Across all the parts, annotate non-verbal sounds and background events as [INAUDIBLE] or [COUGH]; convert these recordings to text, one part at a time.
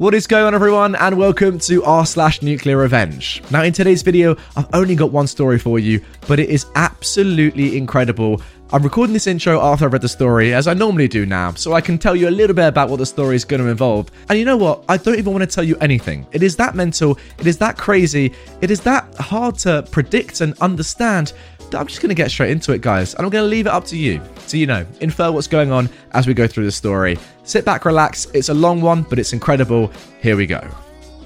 What is going on everyone and welcome to r slash nuclear revenge. Now in today's video, I've only got one story for you, but it is absolutely incredible. I'm recording this intro after I've read the story, as I normally do now, so I can tell you a little bit about what the story is going to involve. And you know what? I don't even want to tell you anything. It is that mental, it is that crazy, it is that hard to predict and understand I'm just going to get straight into it, guys, and I'm going to leave it up to you to, you know, infer what's going on as we go through the story. Sit back, relax. It's a long one, but it's incredible. Here we go.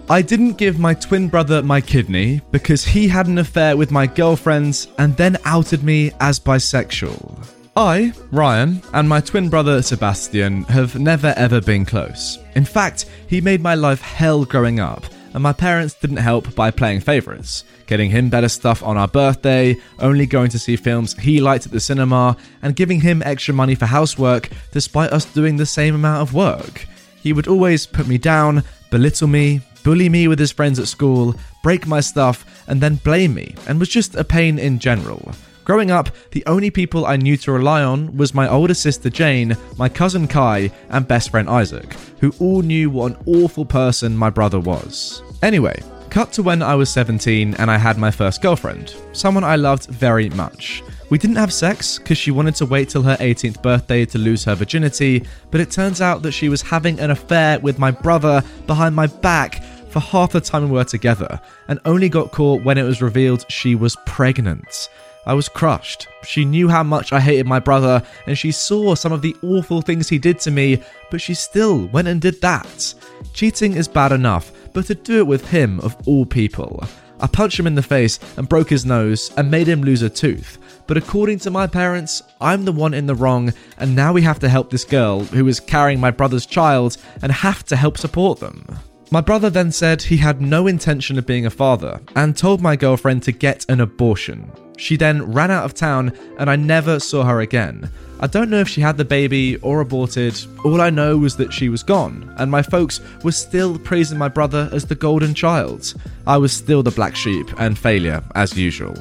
I didn't give my twin brother my kidney because he had an affair with my girlfriends and then outed me as bisexual. I, Ryan, and my twin brother Sebastian have never ever been close. In fact, he made my life hell growing up and my parents didn't help by playing favourites, getting him better stuff on our birthday, only going to see films he liked at the cinema, and giving him extra money for housework despite us doing the same amount of work. He would always put me down, belittle me, bully me with his friends at school, break my stuff, and then blame me, and was just a pain in general. Growing up, the only people I knew to rely on was my older sister Jane, my cousin Kai, and best friend Isaac, who all knew what an awful person my brother was. Anyway, cut to when I was 17 and I had my first girlfriend, someone I loved very much. We didn't have sex because she wanted to wait till her 18th birthday to lose her virginity, but it turns out that she was having an affair with my brother behind my back for half the time we were together, and only got caught when it was revealed she was pregnant. I was crushed. She knew how much I hated my brother, and she saw some of the awful things he did to me, but she still went and did that. Cheating is bad enough, but to do it with him, of all people. I punched him in the face and broke his nose and made him lose a tooth. But according to my parents, I'm the one in the wrong, and now we have to help this girl who is carrying my brother's child and have to help support them. My brother then said he had no intention of being a father and told my girlfriend to get an abortion. She then ran out of town and I never saw her again. I don't know if she had the baby or aborted. All I know was that she was gone, and my folks were still praising my brother as the golden child. I was still the black sheep and failure, as usual.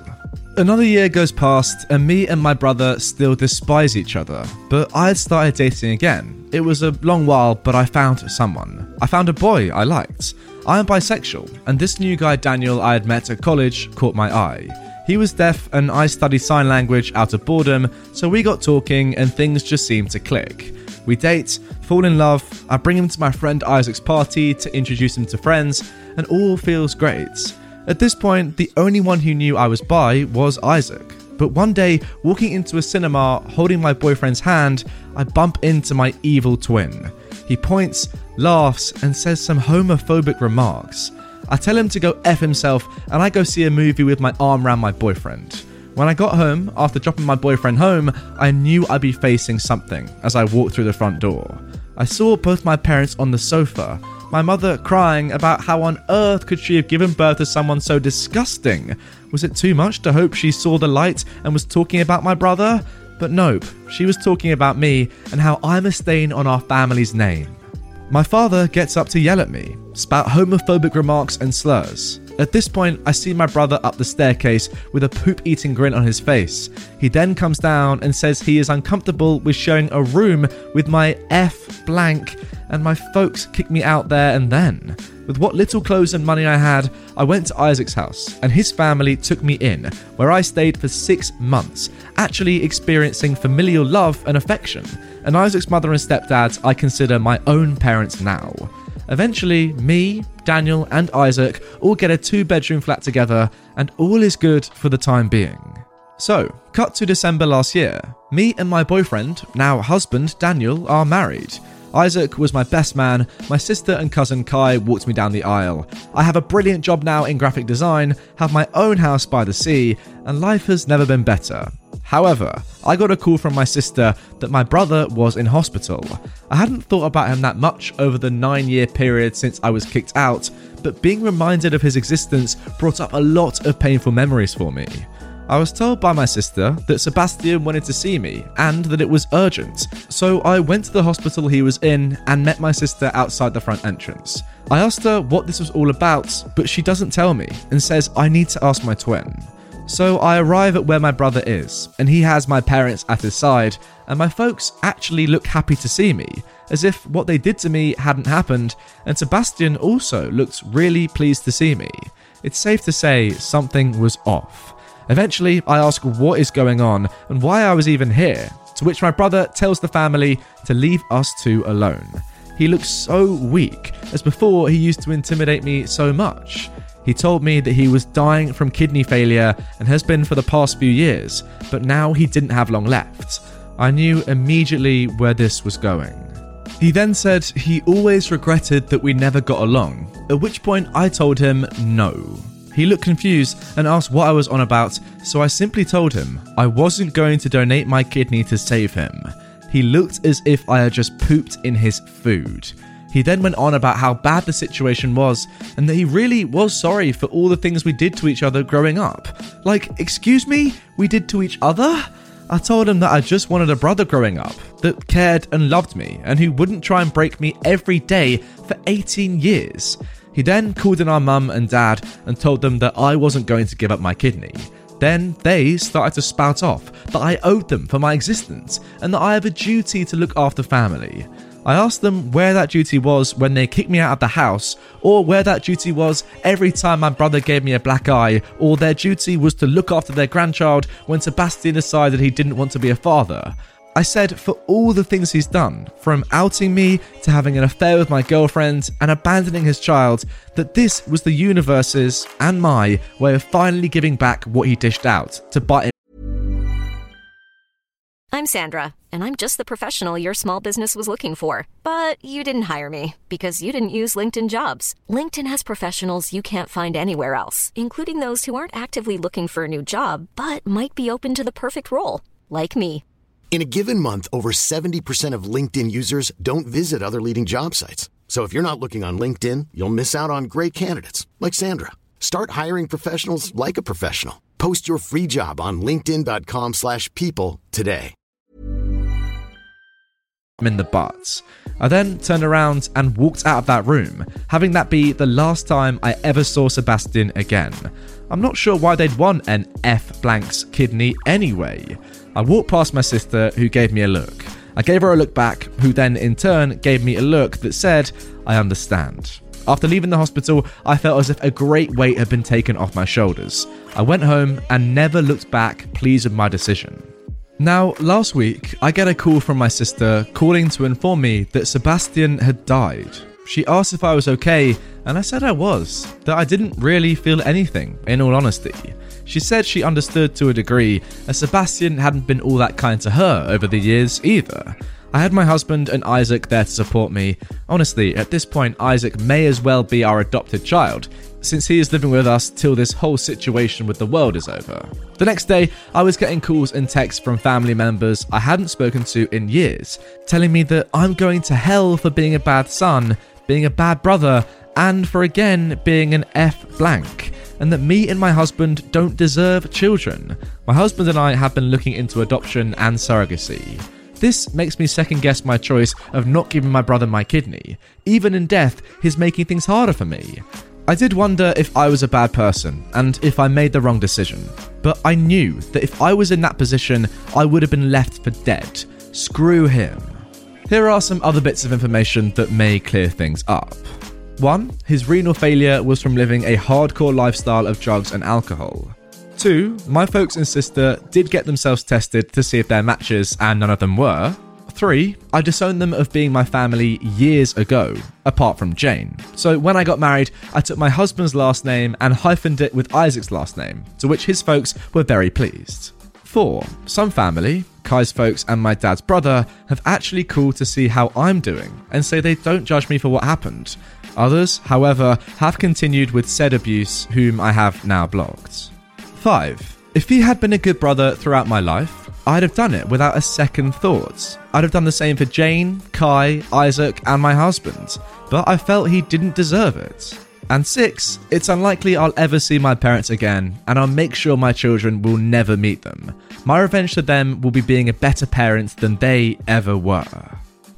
Another year goes past, and me and my brother still despise each other, but I had started dating again. It was a long while, but I found someone. I found a boy I liked. I am bisexual, and this new guy Daniel I had met at college caught my eye. He was deaf and I studied sign language out of boredom, so we got talking and things just seemed to click. We date, fall in love, I bring him to my friend Isaac's party to introduce him to friends, and all feels great. At this point, the only one who knew I was bi was Isaac. But one day, walking into a cinema holding my boyfriend's hand, I bump into my evil twin. He points, laughs, and says some homophobic remarks. I tell him to go F himself and I go see a movie with my arm around my boyfriend. When I got home, after dropping my boyfriend home, I knew I'd be facing something as I walked through the front door. I saw both my parents on the sofa, my mother crying about how on earth could she have given birth to someone so disgusting. Was it too much to hope she saw the light and was talking about my brother? But nope, she was talking about me and how I'm a stain on our family's name. My father gets up to yell at me, spout homophobic remarks and slurs. At this point, I see my brother up the staircase with a poop eating grin on his face. He then comes down and says he is uncomfortable with sharing a room with my F blank, and my folks kick me out there and then. With what little clothes and money I had, I went to Isaac's house, and his family took me in, where I stayed for six months, actually experiencing familial love and affection. And Isaac's mother and stepdad I consider my own parents now. Eventually, me, Daniel, and Isaac all get a two bedroom flat together, and all is good for the time being. So, cut to December last year. Me and my boyfriend, now husband, Daniel, are married. Isaac was my best man, my sister and cousin Kai walked me down the aisle. I have a brilliant job now in graphic design, have my own house by the sea, and life has never been better. However, I got a call from my sister that my brother was in hospital. I hadn't thought about him that much over the nine year period since I was kicked out, but being reminded of his existence brought up a lot of painful memories for me. I was told by my sister that Sebastian wanted to see me and that it was urgent, so I went to the hospital he was in and met my sister outside the front entrance. I asked her what this was all about, but she doesn't tell me and says I need to ask my twin. So I arrive at where my brother is, and he has my parents at his side, and my folks actually look happy to see me, as if what they did to me hadn't happened, and Sebastian also looked really pleased to see me. It's safe to say something was off. Eventually, I ask what is going on and why I was even here, to which my brother tells the family to leave us two alone. He looks so weak, as before he used to intimidate me so much. He told me that he was dying from kidney failure and has been for the past few years, but now he didn't have long left. I knew immediately where this was going. He then said he always regretted that we never got along, at which point I told him no. He looked confused and asked what I was on about, so I simply told him I wasn't going to donate my kidney to save him. He looked as if I had just pooped in his food. He then went on about how bad the situation was and that he really was sorry for all the things we did to each other growing up. Like, excuse me, we did to each other? I told him that I just wanted a brother growing up that cared and loved me and who wouldn't try and break me every day for 18 years. He then called in our mum and dad and told them that I wasn't going to give up my kidney. Then they started to spout off that I owed them for my existence and that I have a duty to look after family. I asked them where that duty was when they kicked me out of the house, or where that duty was every time my brother gave me a black eye, or their duty was to look after their grandchild when Sebastian decided he didn't want to be a father. I said for all the things he's done, from outing me to having an affair with my girlfriend and abandoning his child, that this was the universe's and my way of finally giving back what he dished out to buy. I'm Sandra, and I'm just the professional your small business was looking for. But you didn't hire me because you didn't use LinkedIn jobs. LinkedIn has professionals you can't find anywhere else, including those who aren't actively looking for a new job but might be open to the perfect role, like me. In a given month, over 70% of LinkedIn users don't visit other leading job sites. So if you're not looking on LinkedIn, you'll miss out on great candidates like Sandra. Start hiring professionals like a professional. Post your free job on linkedin.com/people today. in the butts. I then turned around and walked out of that room, having that be the last time I ever saw Sebastian again. I'm not sure why they'd want an F blank's kidney anyway. I walked past my sister, who gave me a look. I gave her a look back, who then in turn gave me a look that said, I understand. After leaving the hospital, I felt as if a great weight had been taken off my shoulders. I went home and never looked back, pleased with my decision. Now, last week, I get a call from my sister calling to inform me that Sebastian had died. She asked if I was okay, and I said I was, that I didn't really feel anything, in all honesty. She said she understood to a degree, as Sebastian hadn't been all that kind to her over the years either. I had my husband and Isaac there to support me. Honestly, at this point, Isaac may as well be our adopted child, since he is living with us till this whole situation with the world is over. The next day, I was getting calls and texts from family members I hadn't spoken to in years, telling me that I'm going to hell for being a bad son, being a bad brother, and for again being an F blank, and that me and my husband don't deserve children. My husband and I have been looking into adoption and surrogacy. This makes me second guess my choice of not giving my brother my kidney. Even in death, he's making things harder for me. I did wonder if I was a bad person and if I made the wrong decision, but I knew that if I was in that position, I would have been left for dead. Screw him. Here are some other bits of information that may clear things up. 1. His renal failure was from living a hardcore lifestyle of drugs and alcohol. 2. My folks and sister did get themselves tested to see if they're matches, and none of them were. 3. I disowned them of being my family years ago, apart from Jane. So when I got married, I took my husband's last name and hyphened it with Isaac's last name, to which his folks were very pleased. 4. Some family, Kai's folks, and my dad's brother have actually called to see how I'm doing and say they don't judge me for what happened. Others, however, have continued with said abuse, whom I have now blocked. 5. If he had been a good brother throughout my life, I'd have done it without a second thought. I'd have done the same for Jane, Kai, Isaac, and my husband, but I felt he didn't deserve it. And six, it's unlikely I'll ever see my parents again, and I'll make sure my children will never meet them. My revenge to them will be being a better parent than they ever were.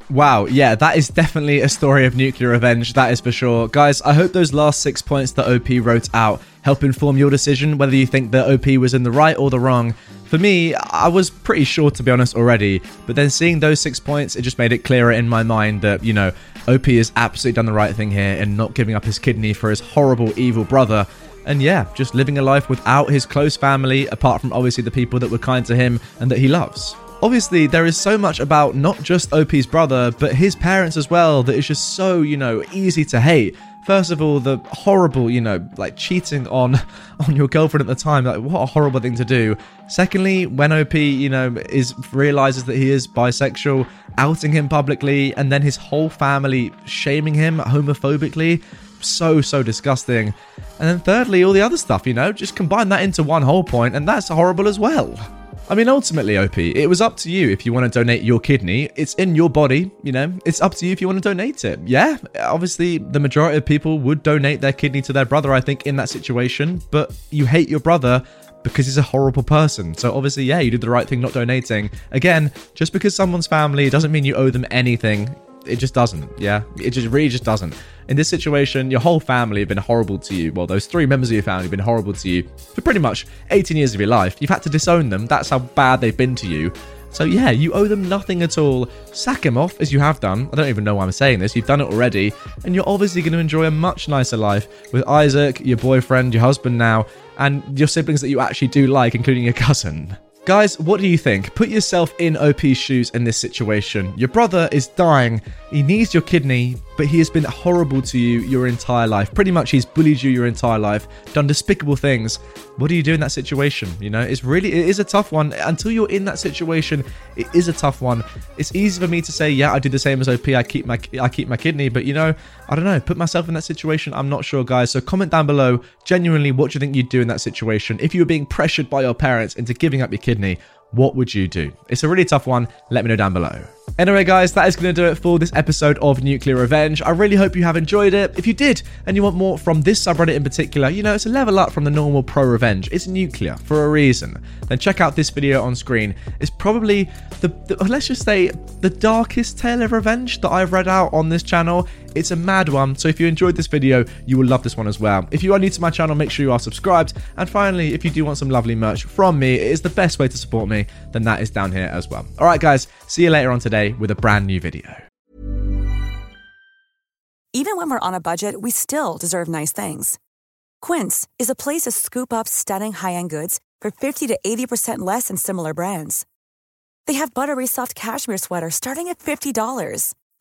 Wow, yeah, that is definitely a story of nuclear revenge, that is for sure. Guys, I hope those last six points that OP wrote out help inform your decision whether you think that OP was in the right or the wrong. For me, I was pretty sure to be honest already, but then seeing those six points, it just made it clearer in my mind that, you know, OP has absolutely done the right thing here in not giving up his kidney for his horrible, evil brother. And yeah, just living a life without his close family, apart from obviously the people that were kind to him and that he loves. Obviously, there is so much about not just OP's brother, but his parents as well that is just so, you know, easy to hate. First of all, the horrible, you know, like cheating on [LAUGHS] on your girlfriend at the time, like what a horrible thing to do. Secondly, when OP, you know, is realizes that he is bisexual, outing him publicly, and then his whole family shaming him homophobically, so so disgusting. And then thirdly, all the other stuff, you know, just combine that into one whole point, and that's horrible as well. I mean, ultimately, OP, it was up to you if you want to donate your kidney. It's in your body, you know, it's up to you if you want to donate it. Yeah, obviously, the majority of people would donate their kidney to their brother, I think, in that situation, but you hate your brother because he's a horrible person. So obviously, yeah, you did the right thing not donating. Again, just because someone's family doesn't mean you owe them anything. It just doesn't. Yeah, it just really just doesn't. In this situation, your whole family have been horrible to you. Well, those three members of your family have been horrible to you for pretty much 18 years of your life. You've had to disown them. That's how bad they've been to you. So yeah, you owe them nothing at all. Sack him off as you have done. I don't even know why I'm saying this. You've done it already, and you're obviously going to enjoy a much nicer life with Isaac, your boyfriend, your husband now, and your siblings that you actually do like, including your cousin. Guys, what do you think? Put yourself in OP's shoes in this situation. Your brother is dying. He needs your kidney, but he has been horrible to you your entire life. Pretty much, he's bullied you your entire life, done despicable things. What do you do in that situation? You know, it's really it is a tough one. Until you're in that situation, it is a tough one. It's easy for me to say, yeah, I do the same as OP. I keep my I keep my kidney, but you know, I don't know. Put myself in that situation. I'm not sure, guys. So comment down below. Genuinely, what do you think you'd do in that situation if you were being pressured by your parents into giving up your kidney? What would you do? It's a really tough one. Let me know down below. Anyway, guys, that is going to do it for this episode of Nuclear Revenge. I really hope you have enjoyed it. If you did, and you want more from this subreddit in particular, you know, it's a level up from the normal pro revenge. It's nuclear for a reason. Then check out this video on screen. It's probably the, the let's just say, the darkest tale of revenge that I've read out on this channel. It's a mad one, so if you enjoyed this video, you will love this one as well. If you are new to my channel, make sure you are subscribed. And finally, if you do want some lovely merch from me, it is the best way to support me, then that is down here as well. All right, guys, see you later on today with a brand new video. Even when we're on a budget, we still deserve nice things. Quince is a place to scoop up stunning high end goods for 50 to 80% less than similar brands. They have buttery soft cashmere sweaters starting at $50,